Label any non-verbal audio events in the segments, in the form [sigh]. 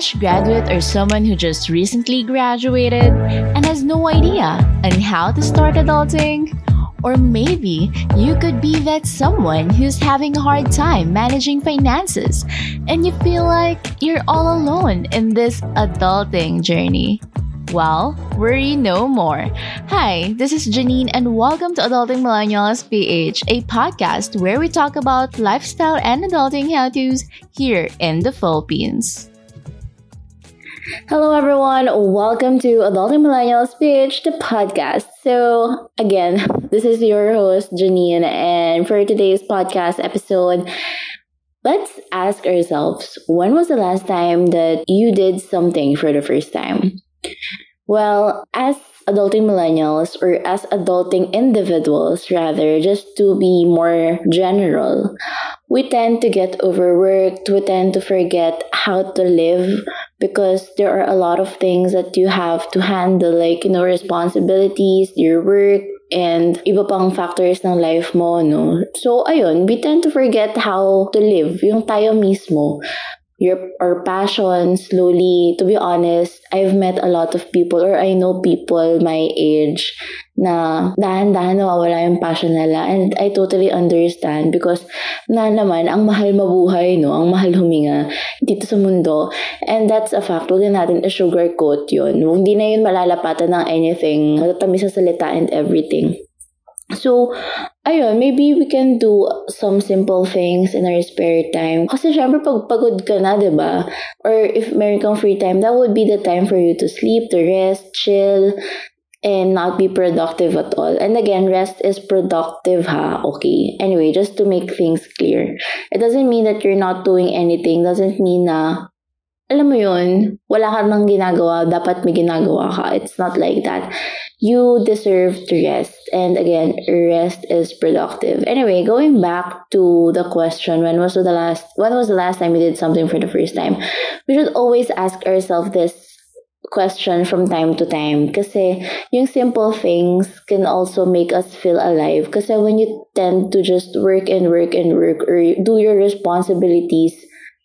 fresh graduate or someone who just recently graduated and has no idea on how to start adulting? Or maybe you could be that someone who's having a hard time managing finances and you feel like you're all alone in this adulting journey. Well, worry no more. Hi, this is Janine, and welcome to Adulting Millennials PH, a podcast where we talk about lifestyle and adulting how to's here in the Philippines. Hello, everyone. Welcome to Adulting Millennials PH, the podcast. So, again, this is your host, Janine, and for today's podcast episode, let's ask ourselves when was the last time that you did something for the first time? Well, as adulting millennials or as adulting individuals, rather, just to be more general, we tend to get overworked, we tend to forget how to live because there are a lot of things that you have to handle, like, you know, responsibilities, your work, and iba pang factors ng life mo, no? So, ayun, we tend to forget how to live, yung tayo mismo your our passion slowly to be honest i've met a lot of people or i know people my age na dahan-dahan nawawala yung passion nila. And i totally understand because na naman ang mahal mabuhay no? Ang mahal huminga dito sa mundo. And that's a fact. Huwag na natin i-sugarcoat yun. Hindi na yun malalapatan ng anything. Matatamis sa salita and everything So, ayun, maybe we can do some simple things in our spare time. Kasi syempre pag pagod ka na, di ba? Or if meron kang free time, that would be the time for you to sleep, to rest, chill, and not be productive at all. And again, rest is productive ha, okay? Anyway, just to make things clear. It doesn't mean that you're not doing anything. Doesn't mean na alam mo yun, wala ka nang ginagawa, dapat may ginagawa ka. It's not like that. You deserve to rest. And again, rest is productive. Anyway, going back to the question, when was the last when was the last time we did something for the first time? We should always ask ourselves this question from time to time kasi yung simple things can also make us feel alive kasi when you tend to just work and work and work or do your responsibilities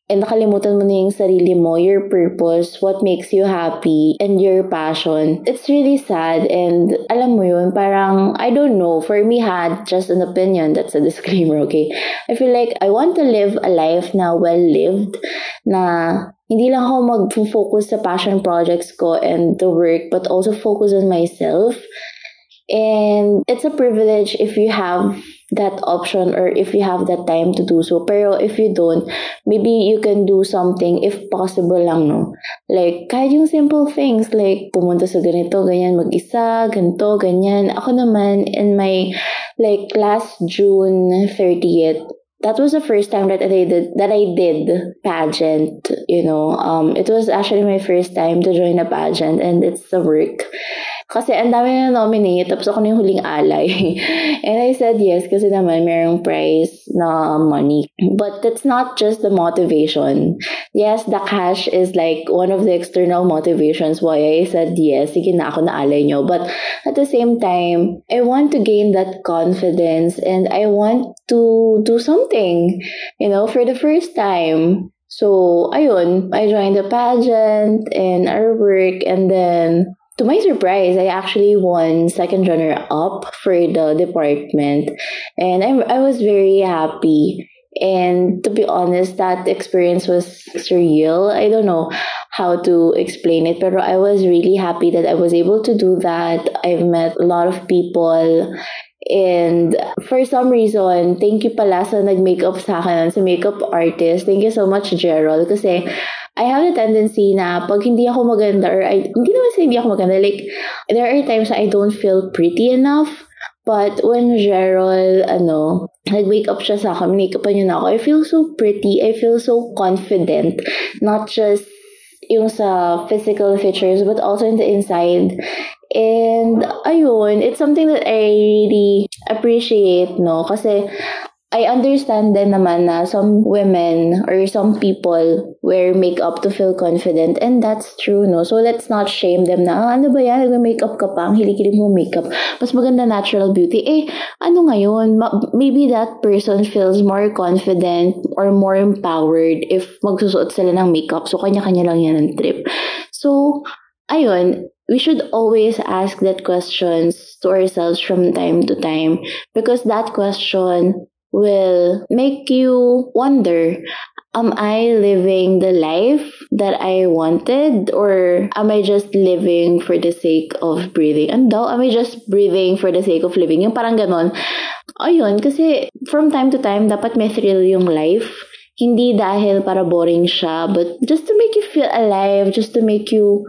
and nakalimutan mo na yung sarili mo, your purpose, what makes you happy, and your passion. It's really sad and alam mo yun, parang, I don't know, for me had just an opinion, that's a [laughs] disclaimer, okay? I feel like I want to live a life na well-lived, na hindi lang ako mag-focus sa passion projects ko and the work, but also focus on myself. And it's a privilege if you have that option or if you have that time to do so. Pero if you don't, maybe you can do something if possible lang, no? Like, kahit yung simple things, like, pumunta sa ganito, ganyan, mag-isa, ganito, ganyan. Ako naman, in my, like, last June 30th, that was the first time that I did that I did pageant. You know, um, it was actually my first time to join a pageant, and it's a work. Kasi ang dami na nominate, tapos ako na yung huling alay. [laughs] and I said yes kasi naman mayroong prize na money. But that's not just the motivation. Yes, the cash is like one of the external motivations why I said yes, sige na ako na alay nyo. But at the same time, I want to gain that confidence and I want to do something, you know, for the first time. So, ayun, I joined the pageant and our work and then to my surprise, I actually won second runner up for the department, and I'm I was very happy. And to be honest, that experience was surreal. I don't know how to explain it, but I was really happy that I was able to do that. I've met a lot of people and for some reason, thank you pala sa nag-makeup sa akin, sa makeup artist. Thank you so much, Gerald. Kasi I have a tendency na pag hindi ako maganda or I, hindi naman sa hindi ako maganda, like, there are times I don't feel pretty enough. But when Gerald, ano, nag-wake up siya sa akin, make-upan niya na ako, I feel so pretty, I feel so confident. Not just yung sa physical features, but also in the inside. And, ayun, it's something that I really appreciate, no? Kasi, I understand din naman na some women or some people wear makeup to feel confident and that's true, no? So let's not shame them na, ah, ano ba yan, nag-makeup ka pa, ang hilig-hilig mo makeup. Mas maganda natural beauty. Eh, ano ngayon, maybe that person feels more confident or more empowered if magsusuot sila ng makeup. So kanya-kanya lang yan ng trip. So, ayun, we should always ask that questions to ourselves from time to time because that question will make you wonder am I living the life that I wanted or am I just living for the sake of breathing? And daw, am I just breathing for the sake of living? Yung parang ganon. Ayun, kasi from time to time, dapat may thrill yung life. Hindi dahil para boring siya, but just to make you feel alive, just to make you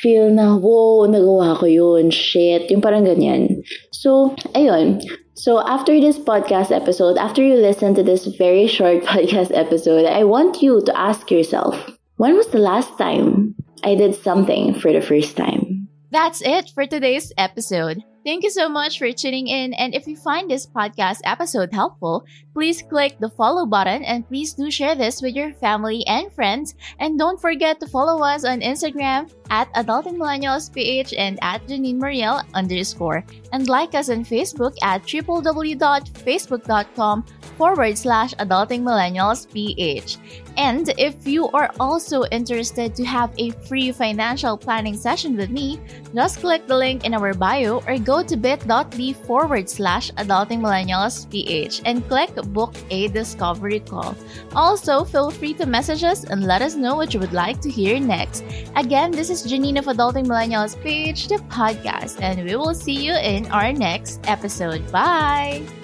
feel na, wow, nagawa ko yun, shit, yung parang ganyan. So, ayun. So, after this podcast episode, after you listen to this very short [laughs] podcast episode, I want you to ask yourself when was the last time I did something for the first time? That's it for today's episode. Thank you so much for tuning in. And if you find this podcast episode helpful, please click the follow button and please do share this with your family and friends. And don't forget to follow us on Instagram at Adulting Millennials PH and at Janine Mariel underscore. And like us on Facebook at www.facebook.com forward slash Adulting Millennials PH. And if you are also interested to have a free financial planning session with me, just click the link in our bio or go to bit.ly forward slash adulting millennials ph and click book a discovery call. Also, feel free to message us and let us know what you would like to hear next. Again, this is Janine of Adulting Millennials PH, the podcast, and we will see you in our next episode. Bye!